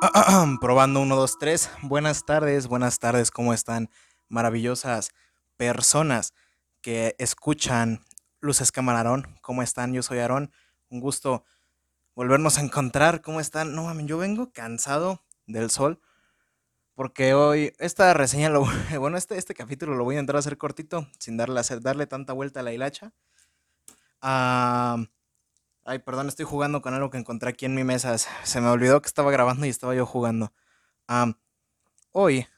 Probando 1, 2, 3. Buenas tardes, buenas tardes, ¿cómo están? Maravillosas personas que escuchan Luces Camarón. ¿Cómo están? Yo soy Aarón. Un gusto volvernos a encontrar. ¿Cómo están? No mames, yo vengo cansado del sol. Porque hoy, esta reseña, lo, bueno, este, este capítulo lo voy a entrar a hacer cortito, sin darle, hacer, darle tanta vuelta a la hilacha. Ah. Ay, perdón, estoy jugando con algo que encontré aquí en mi mesa. Se me olvidó que estaba grabando y estaba yo jugando. hoy,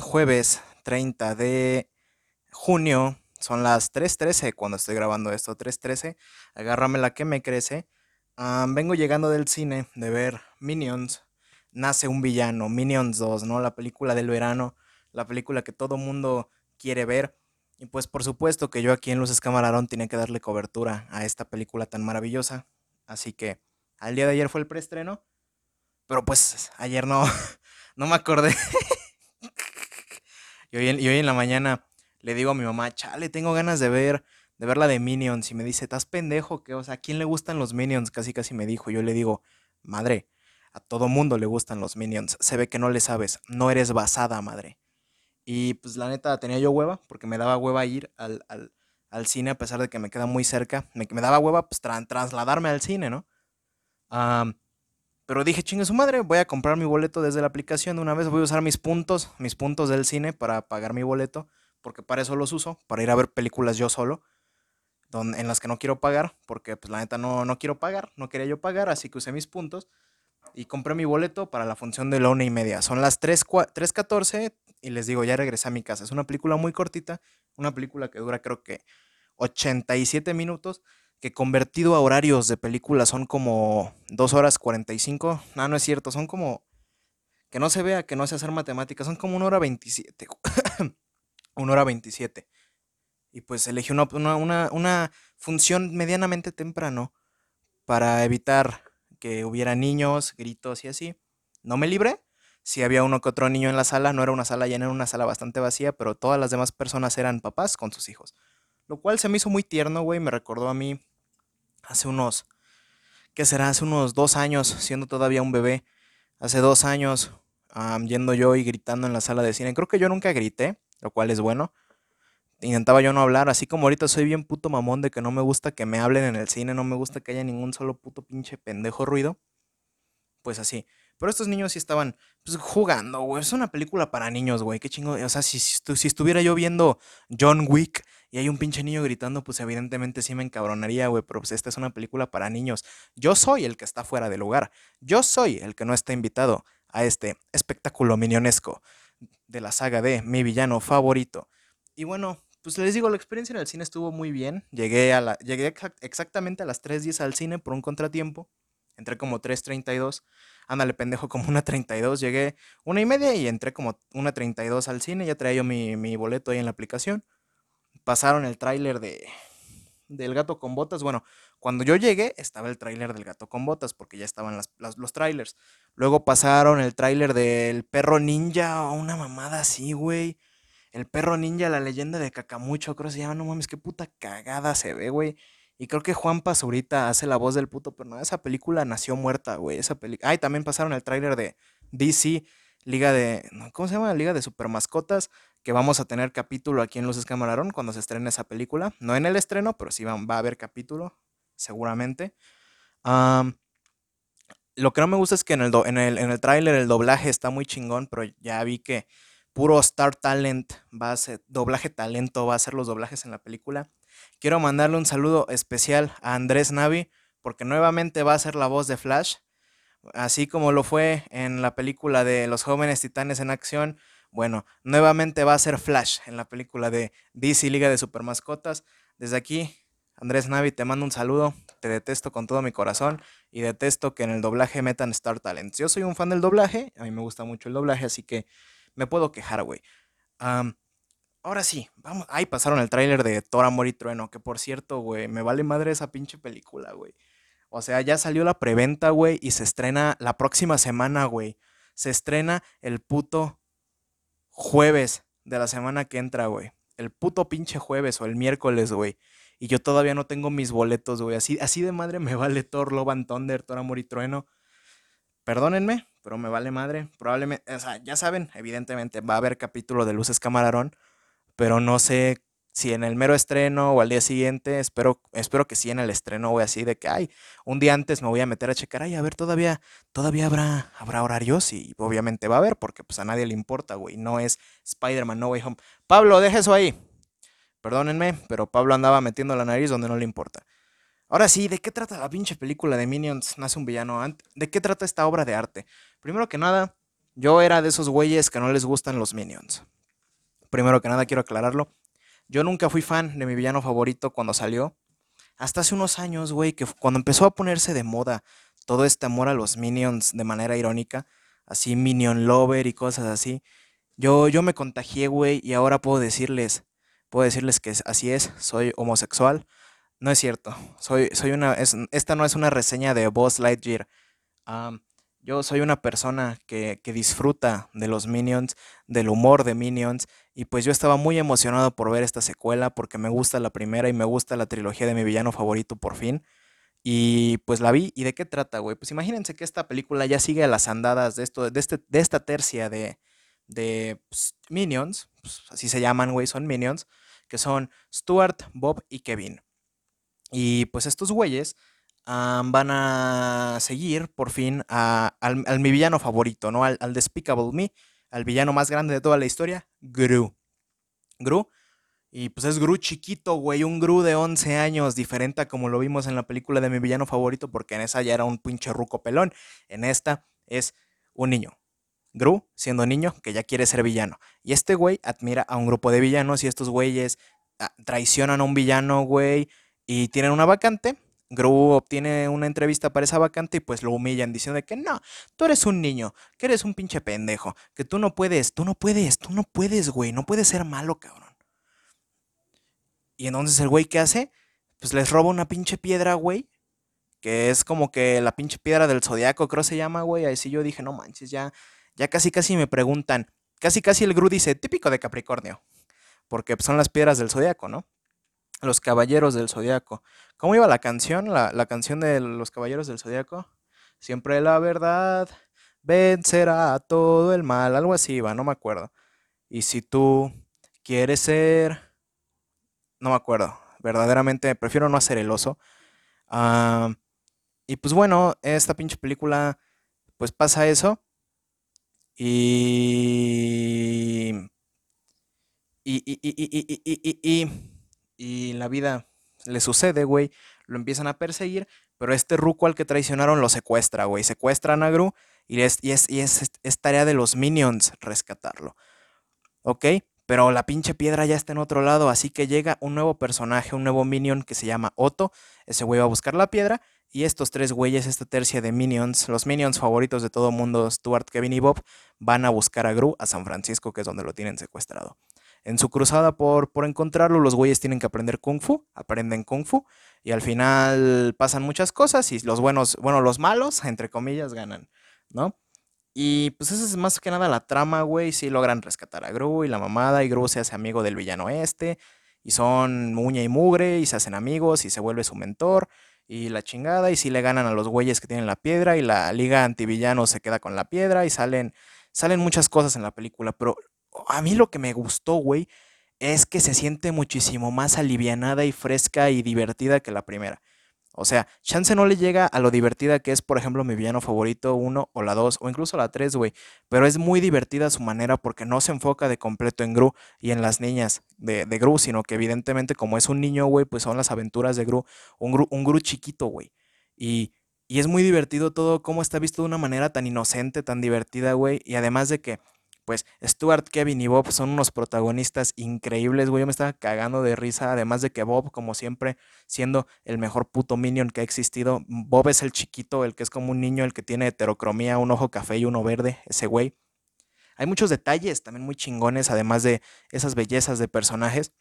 jueves 30 de junio, son las 3.13 cuando estoy grabando esto. 3.13, agárrame la que me crece. vengo llegando del cine de ver Minions. Nace un villano, Minions 2, ¿no? La película del verano, la película que todo mundo quiere ver. Y pues por supuesto que yo aquí en Luces Camarón tiene que darle cobertura a esta película tan maravillosa. Así que al día de ayer fue el preestreno. Pero pues ayer no, no me acordé. y, hoy en, la mañana le digo a mi mamá, chale, tengo ganas de ver, de ver la de Minions. Y me dice, ¿estás pendejo? que O sea, ¿a quién le gustan los Minions? Casi casi me dijo. Yo le digo, madre, a todo mundo le gustan los Minions. Se ve que no le sabes. No eres basada, madre. Y pues la neta tenía yo hueva, porque me daba hueva ir al, al, cine a pesar de que me queda muy cerca. Me, me daba hueva pues trasladarme al cine, ¿no? pero dije, chingue su madre, voy a comprar mi boleto desde la aplicación de una vez. Voy a usar mis puntos, mis puntos del cine para pagar mi boleto, porque para eso los uso, para ir a ver películas yo solo, donde, en las que no quiero pagar, porque pues la neta no, no quiero pagar, no quería yo pagar, así que usé mis puntos y compré mi boleto para la función de la una y media. Son las 3.14 y les digo, ya regresé a mi casa. Es una película muy cortita, una película que dura creo que 87 minutos, que convertido a horarios de película son como 2 horas 45. No, no es cierto, son como... Que no se vea, que no sé hacer matemáticas, son como 1 hora 27. 1 hora 27. Y pues elegí una, una, una función medianamente temprano para evitar que hubiera niños, gritos y así. No me libré. Si había uno que otro niño en la sala, no era una sala llena, era una sala bastante vacía, pero todas las demás personas eran papás con sus hijos. Lo cual se me hizo muy tierno, güey. Me recordó a mí hace unos, ¿qué será? Hace unos dos años, siendo todavía un bebé. Hace dos años, yendo yo y gritando en la sala de cine. Creo que yo nunca grité, lo cual es bueno intentaba yo no hablar, así como ahorita soy bien puto mamón de que no me gusta que me hablen en el cine, no me gusta que haya ningún solo puto pinche pendejo ruido. Pues así. Pero estos niños sí estaban pues, jugando, güey. Es una película para niños, güey. Qué chingo. O sea, si, si, estuviera yo viendo John Wick y hay un pinche niño gritando, pues evidentemente sí me encabronaría, güey. Pero pues esta es una película para niños. Yo soy el que está fuera de lugar. Yo soy el que no está invitado a este espectáculo minionesco de la saga de mi villano favorito. Y bueno, pues les digo, la experiencia en el cine estuvo muy bien. Llegué, a llegué exactamente a las 3.10 al cine por un contratiempo. Entré como 3.32. Ándale, pendejo, como una 32. Llegué una y media y entré como una 32 al cine. Ya traía yo mi, mi boleto ahí en la aplicación. Pasaron el tráiler de, del gato con botas. Bueno, cuando yo llegué estaba el tráiler del gato con botas porque ya estaban las, los trailers. Luego pasaron el tráiler del perro ninja o una mamada así, güey. El perro ninja, la leyenda de Cacamucho, creo que se llama, no mames, qué puta cagada se ve, güey. Y creo que Juan Pazurita hace la voz del puto, pero no, esa película nació muerta, güey. Esa película. Ay, también pasaron el tráiler de DC, Liga de. ¿Cómo se llama? Liga de Super Mascotas. Que vamos a tener capítulo aquí en Luces Camarón cuando se estrene esa película. No en el estreno, pero sí va, a haber capítulo, seguramente. lo que no me gusta es que en el, en el, en el tráiler el doblaje está muy chingón, pero ya vi que puro Star Talent va a ser, doblaje talento va a ser los doblajes en la película. Quiero mandarle un saludo especial a Andrés Navi, porque nuevamente va a ser la voz de Flash, así como lo fue en la película de Los jóvenes titanes en acción. Bueno, nuevamente va a ser Flash en la película de DC Liga de Supermascotas. Desde aquí, Andrés Navi, te mando un saludo. Te detesto con todo mi corazón y detesto que en el doblaje metan Star Talent. Yo soy un fan del doblaje, a mí me gusta mucho el doblaje, así que me puedo quejar, güey. ahora sí, vamos. Ay, pasaron el tráiler de Thor, Amor y Trueno, que por cierto, güey, me vale madre esa pinche película, güey. O sea, ya salió la preventa, güey, y se estrena la próxima semana, güey. Se estrena el puto jueves de la semana que entra, güey. El puto pinche jueves o el miércoles, güey. Y yo todavía no tengo mis boletos, güey. Así, así de madre me vale Thor, Love and Thunder, Thor, Amor y Trueno. Perdónenme, pero me vale madre. Probablemente, o sea, ya saben, evidentemente va a haber capítulo de Luces Camarón, pero no sé si en el mero estreno o al día siguiente, espero, espero que sí en el estreno, güey, así de que, ay, un día antes me voy a meter a checar, ay, a ver, todavía, todavía habrá, habrá horarios y obviamente va a haber, porque pues a nadie le importa, güey, no es Spider-Man No Way Home. Pablo, deja eso ahí. Perdónenme, pero Pablo andaba metiendo la nariz donde no le importa. Ahora sí, ¿de qué trata la pinche película de Minions Nace un villano? ¿De qué trata esta obra de arte? Primero que nada, yo era de esos güeyes que no les gustan los Minions. Primero que nada quiero aclararlo. Yo nunca fui fan de mi villano favorito cuando salió. Hasta hace unos años, güey, que cuando empezó a ponerse de moda todo este amor a los Minions de manera irónica, así Minion Lover y cosas así, yo, yo me contagié, güey, y ahora puedo decirles, puedo decirles que así es, soy homosexual. No es cierto, soy, soy una, esta no es una reseña de Boss Lightyear. Yo soy una persona que, disfruta de los Minions, del humor de Minions, y pues yo estaba muy emocionado por ver esta secuela porque me gusta la primera y me gusta la trilogía de mi villano favorito por fin. Y pues la vi. ¿Y de qué trata, güey? Pues imagínense que esta película ya sigue las andadas de, esto, de, este, de esta tercia de, de pues, Minions, pues, así se llaman, güey, son Minions, que son Stuart, Bob y Kevin. Y pues estos güeyes van a seguir por fin al, mi villano favorito, ¿no? Al, al, Despicable Me, al villano más grande de toda la historia, Gru. Gru. Y pues es Gru chiquito, güey, un Gru de 11 años, diferente a como lo vimos en la película de mi villano favorito, porque en esa ya era un pinche ruco pelón. En esta es un niño. Gru, siendo niño, que ya quiere ser villano. Y este güey admira a un grupo de villanos y estos güeyes ah, traicionan a un villano, güey, y tienen una vacante Gru obtiene una entrevista para esa vacante y pues lo humillan diciendo que no, tú eres un niño, que eres un pinche pendejo, que tú no puedes, tú no puedes, tú no puedes, güey, no puedes ser malo, cabrón. Y entonces el güey, ¿qué hace? Pues les roba una pinche piedra, güey, que es como que la pinche piedra del zodiaco, creo se llama, güey. Ahí sí yo dije, no manches, ya, ya casi casi me preguntan, casi casi el Gru dice, típico de Capricornio, porque son las piedras del zodiaco, ¿no? Los Caballeros del Zodiaco. ¿Cómo iba la canción? La, canción de Los Caballeros del Zodiaco. Siempre la verdad vencerá todo el mal. Algo así iba, no me acuerdo. Y si tú quieres ser... No me acuerdo. Verdaderamente prefiero no hacer el oso. Ah, y pues bueno, esta pinche película, pues pasa eso. Y... Y, y, y, y, y, y, y la vida le sucede, güey. Lo empiezan a perseguir, pero este ruco al que traicionaron lo secuestra, güey. Secuestran a Gru y es, y es, y es, es tarea de los minions rescatarlo. ¿Ok? Pero la pinche piedra ya está en otro lado, así que llega un nuevo personaje, un nuevo minion que se llama Otto. Ese güey va a buscar la piedra y estos tres güeyes, esta tercia de minions, los minions favoritos de todo mundo, Stuart, Kevin y Bob, van a buscar a Gru a San Francisco, que es donde lo tienen secuestrado. En su cruzada por, por encontrarlo, los güeyes tienen que aprender kung fu, aprenden kung fu, y al final pasan muchas cosas y los buenos, bueno, los malos, entre comillas, ganan, ¿no? Y pues esa es más que nada la trama, güey. Sí logran rescatar a Gru y la mamada. Y Gru se hace amigo del villano este. Y son muña y mugre. Y se hacen amigos. Y se vuelve su mentor. Y la chingada. Y sí le ganan a los güeyes que tienen la piedra. Y la liga antivillano se queda con la piedra. Y salen, salen muchas cosas en la película. Pero a mí lo que me gustó, güey, es que se siente muchísimo más alivianada y fresca y divertida que la primera. O sea, chance no le llega a lo divertida que es, por ejemplo, mi villano favorito 1 o la 2 o incluso la 3, güey. Pero es muy divertida su manera porque no se enfoca de completo en Gru y en las niñas de, Gru, sino que evidentemente como es un niño, güey, pues son las aventuras de Gru. Un Gru, un Gru chiquito, güey. Y, y es muy divertido todo cómo está visto de una manera tan inocente, tan divertida, güey. Y además de que pues Stuart, Kevin y Bob son unos protagonistas increíbles, güey. Yo me estaba cagando de risa, además de que Bob, como siempre, siendo el mejor puto minion que ha existido. Bob es el chiquito, el que es como un niño, el que tiene heterocromía, un ojo café y uno verde, ese güey. Hay muchos detalles también muy chingones, además de esas bellezas de personajes.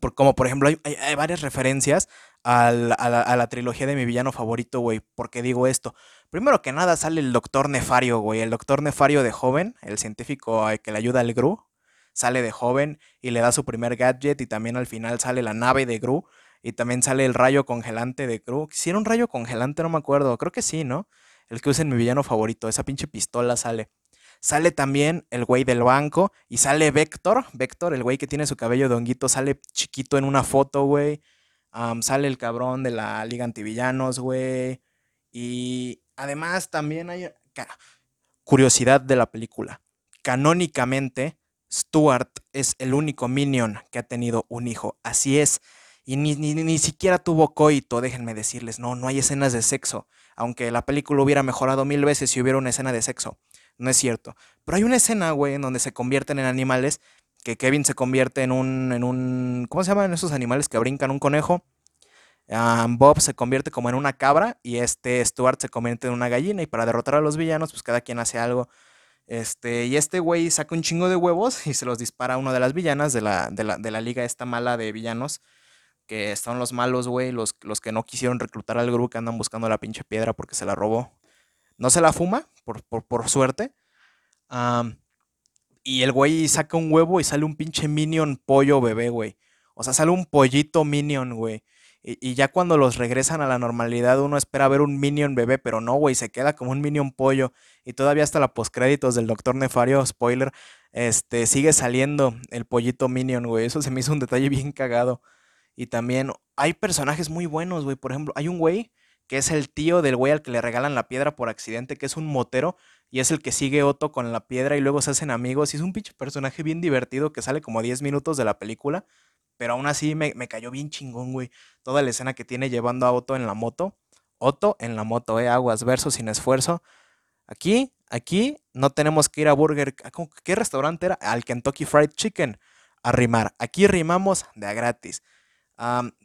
Por, como por ejemplo, hay, varias referencias a, la, a, la, trilogía de mi villano favorito, güey. ¿Por qué digo esto? Primero que nada sale el doctor Nefario, güey. El doctor Nefario de joven, el científico que le ayuda al Gru, sale de joven y le da su primer gadget. Y también al final sale la nave de Gru. Y también sale el rayo congelante de Gru. Si era un rayo congelante, no me acuerdo. Creo que sí, ¿no? el que usa en mi villano favorito, esa pinche pistola sale. Sale también el güey del banco y sale Vector, Vector, el güey que tiene su cabello de honguito, sale chiquito en una foto, güey. sale el cabrón de la Liga Antivillanos, güey. Y además también hay curiosidad de la película. Canónicamente, Stuart es el único minion que ha tenido un hijo. Así es. Y ni, ni, siquiera tuvo coito, déjenme decirles. No, no hay escenas de sexo. Aunque la película hubiera mejorado mil veces si hubiera una escena de sexo. No es cierto. Pero hay una escena, güey, en donde se convierten en animales. Que Kevin se convierte en un, en un. ¿Cómo se llaman esos animales que brincan? Un conejo. Bob se convierte como en una cabra. Y este Stuart se convierte en una gallina. Y para derrotar a los villanos, pues cada quien hace algo. Este, y este güey saca un chingo de huevos y se los dispara a una de las villanas de la, de la, de la liga esta mala de villanos que están los malos, güey, los, los que no quisieron reclutar al grupo que andan buscando la pinche piedra porque se la robó. No se la fuma, por, por, suerte. y el güey saca un huevo y sale un pinche minion pollo bebé, güey. O sea, sale un pollito minion, güey. Y, ya cuando los regresan a la normalidad, uno espera ver un Minion bebé, pero no, güey, se queda como un Minion pollo. Y todavía hasta la postcréditos del Doctor Nefario, spoiler, este, sigue saliendo el pollito Minion, güey. Eso se me hizo un detalle bien cagado. Y también hay personajes muy buenos, güey. Por ejemplo, hay un güey que es el tío del güey al que le regalan la piedra por accidente, que es un motero, y es el que sigue Otto con la piedra y luego se hacen amigos. Y es un pinche personaje bien divertido que sale como 10 minutos de la película pero aún así me, cayó bien chingón, güey. Toda la escena que tiene llevando a Otto en la moto. Otto en la moto, eh, aguas, versos sin esfuerzo. Aquí, aquí no tenemos que ir a Burger. ¿Qué restaurante era? Al Kentucky Fried Chicken. A rimar. Aquí rimamos de a gratis.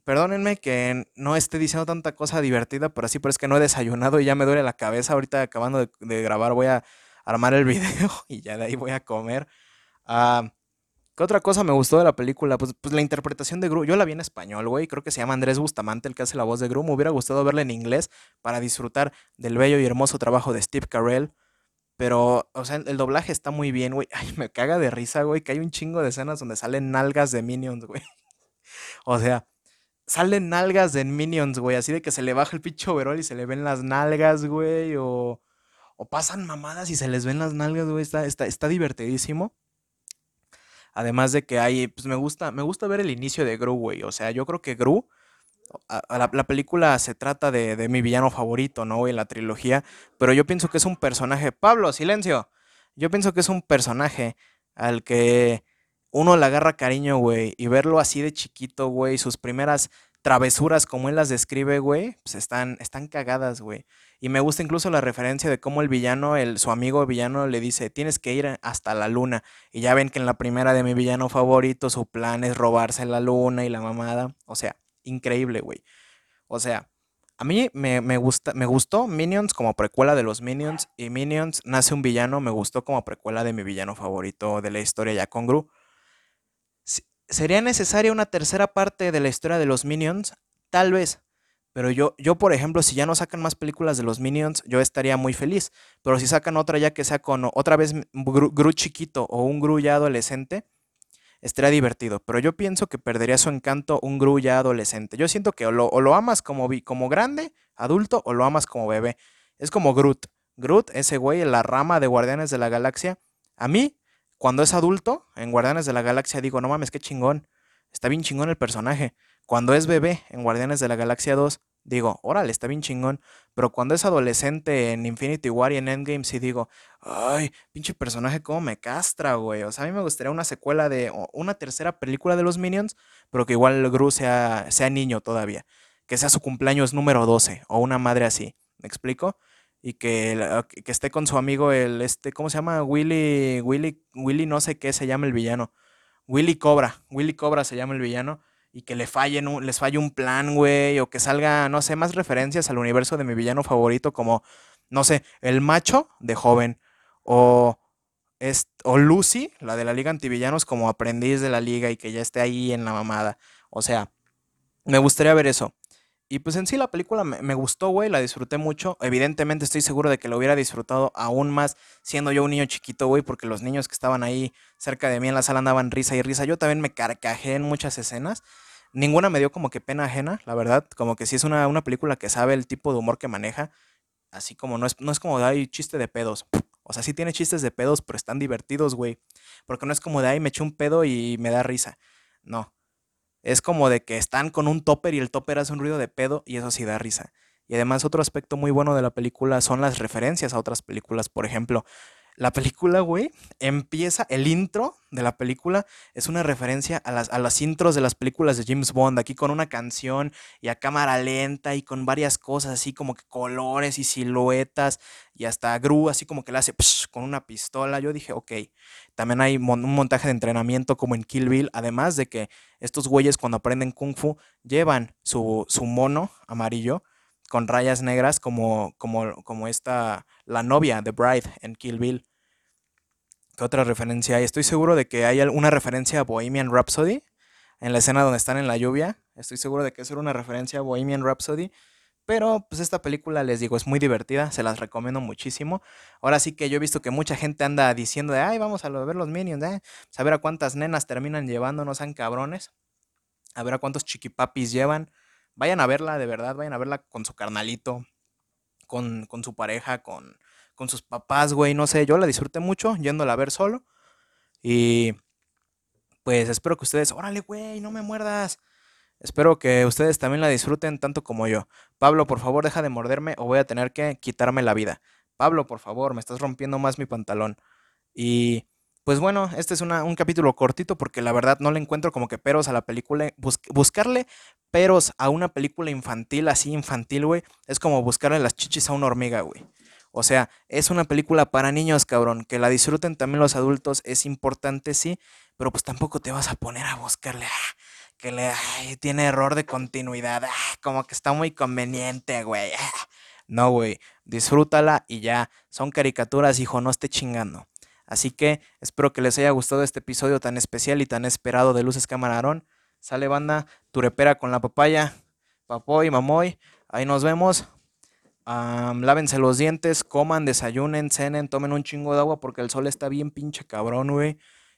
Perdónenme que no esté diciendo tanta cosa divertida, pero así, pero es que no he desayunado y ya me duele la cabeza. Ahorita acabando de, grabar voy a armar el video y ya de ahí voy a comer. ¿Qué otra cosa me gustó de la película? Pues, pues la interpretación de Gru. Yo la vi en español, güey. Creo que se llama Andrés Bustamante el que hace la voz de Gru. Me hubiera gustado verla en inglés para disfrutar del bello y hermoso trabajo de Steve Carell. Pero, o sea, el doblaje está muy bien, güey. Ay, me caga de risa, güey, que hay un chingo de escenas donde salen nalgas de Minions, güey. O sea, salen nalgas de Minions, güey. Así de que se le baja el pinche overall y se le ven las nalgas, güey. O, o pasan mamadas y se les ven las nalgas, güey. Está, está, está divertidísimo. Además de que hay, pues me gusta, me gusta ver el inicio de Gru, güey. O sea, yo creo que Gru, la, película se trata de, mi villano favorito, ¿no? Güey, la trilogía. Pero yo pienso que es un personaje. Pablo, silencio. Yo pienso que es un personaje al que uno le agarra cariño, güey. Y verlo así de chiquito, güey. Sus primeras travesuras, como él las describe, güey, pues están, están cagadas, güey. Y me gusta incluso la referencia de cómo el villano, el, su amigo villano le dice, tienes que ir hasta la luna. Y ya ven que en la primera de mi villano favorito su plan es robarse la luna y la mamada. O sea, increíble, güey. O sea, a mí me, gusta, me gustó Minions como precuela de los Minions y Minions nace un villano, me gustó como precuela de mi villano favorito de la historia ya con Gru. ¿Sería necesaria una tercera parte de la historia de los Minions? Tal vez, pero yo, yo, por ejemplo, si ya no sacan más películas de los Minions, yo estaría muy feliz. Pero si sacan otra ya que sea con otra vez Gru, chiquito o un Gru ya adolescente, estaría divertido. Pero yo pienso que perdería su encanto un Gru ya adolescente. Yo siento que o lo, amas como, como grande, adulto, o lo amas como bebé. Es como Groot. Groot, ese güey, la rama de Guardianes de la Galaxia. A mí, cuando es adulto, en Guardianes de la Galaxia, digo, no mames, qué chingón. Está bien chingón el personaje. Cuando es bebé en Guardianes de la Galaxia 2, digo, órale, está bien chingón. Pero cuando es adolescente en Infinity War y en Endgame, sí digo, ay, pinche personaje, cómo me castra, güey. O sea, a mí me gustaría una secuela de, una tercera película de los Minions, pero que igual Gru sea, sea niño todavía. Que sea su cumpleaños número 12 o una madre así. ¿Me explico? Y que, que esté con su amigo, el, este, ¿cómo se llama? Willy, Willy, Willy, no sé qué se llama el villano. Willy Cobra, Willy Cobra se llama el villano y que le fallen les falle un plan, güey, o que salga, no sé, más referencias al universo de mi villano favorito, como, no sé, el macho de joven, o, o Lucy, la de la Liga Antivillanos, como aprendiz de la liga y que ya esté ahí en la mamada. O sea, me gustaría ver eso. Y pues en sí la película me, me gustó, güey, la disfruté mucho. Evidentemente estoy seguro de que lo hubiera disfrutado aún más siendo yo un niño chiquito, güey, porque los niños que estaban ahí cerca de mí en la sala andaban risa y risa. Yo también me carcajé en muchas escenas. Ninguna me dio como que pena ajena, la verdad. Como que sí es una, una película que sabe el tipo de humor que maneja. Así como no es, no es como chiste de pedos. O sea, sí tiene chistes de pedos, pero están divertidos, güey. Porque no es como de ahí me eché un pedo y me da risa. No. Es como de que están con un topper y el topper hace un ruido de pedo y eso sí da risa. Y además otro aspecto muy bueno de la película son las referencias a otras películas. Por ejemplo, la película, güey, empieza, el intro de la película es una referencia a las, a intros de las películas de James Bond, aquí con una canción y a cámara lenta y con varias cosas así como que colores y siluetas y hasta Gru así como que le hace con una pistola. Yo dije, ok, también hay un montaje de entrenamiento como en Kill Bill, además de que estos güeyes cuando aprenden kung fu llevan su, su mono amarillo con rayas negras como, como, como esta, la novia de Bride en Kill Bill. ¿Qué otra referencia hay? Estoy seguro de que hay una referencia a Bohemian Rhapsody en la escena donde están en la lluvia. Estoy seguro de que es una referencia a Bohemian Rhapsody. Pero pues esta película, les digo, es muy divertida, se las recomiendo muchísimo. Ahora sí que yo he visto que mucha gente anda diciendo de, ay, vamos a ver los Minions, ¿eh? Saber a cuántas nenas terminan llevando, no sean cabrones. A ver a cuántos chiquipapis llevan. Vayan a verla, de verdad, vayan a verla con su carnalito, con, con su pareja, con, con sus papás, güey, no sé, yo la disfruté mucho yéndola a ver solo. Y pues espero que ustedes, órale, güey, no me muerdas. Espero que ustedes también la disfruten tanto como yo. Pablo, por favor, deja de morderme o voy a tener que quitarme la vida. Pablo, por favor, me estás rompiendo más mi pantalón. Y pues bueno, este es un capítulo cortito porque la verdad no le encuentro como que peros a la película. buscarle peros a una película infantil, así infantil, güey, es como buscarle las chichis a una hormiga, güey. O sea, es una película para niños, cabrón. Que la disfruten también los adultos es importante, sí, pero pues tampoco te vas a poner a buscarle ah, que le tiene error de continuidad, ah, como que está muy conveniente, güey. Ah. No, güey, disfrútala y ya. Son caricaturas, hijo, no esté chingando. Así que espero que les haya gustado este episodio tan especial y tan esperado de Luces Camarón. Sale banda, turepera con la papaya, papoy, mamoy. Ahí nos vemos lávense los dientes, coman, desayunen, cenen, tomen un chingo de agua porque el sol está bien pinche cabrón, güey.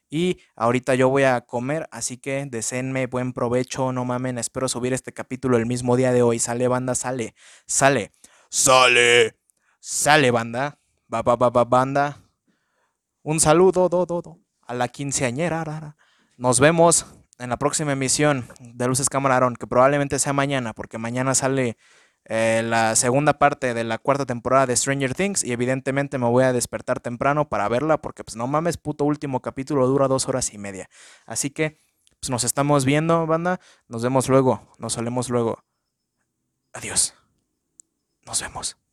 Y ahorita yo voy a comer, así que deseenme buen provecho, no mamen, espero subir este capítulo el mismo día de hoy. Sale, banda, sale, sale, sale, sale, banda, va, va, va, va, banda. Un saludo, do, a la quinceañera. Nos vemos en la próxima emisión de Luces Camarón, que probablemente sea mañana, porque mañana sale eh, la segunda parte de la cuarta temporada de Stranger Things y evidentemente me voy a despertar temprano para verla porque pues no mames, puto último capítulo dura dos horas y media. Así que pues nos estamos viendo, banda. Nos vemos luego, nos solemos luego. Adiós. Nos vemos.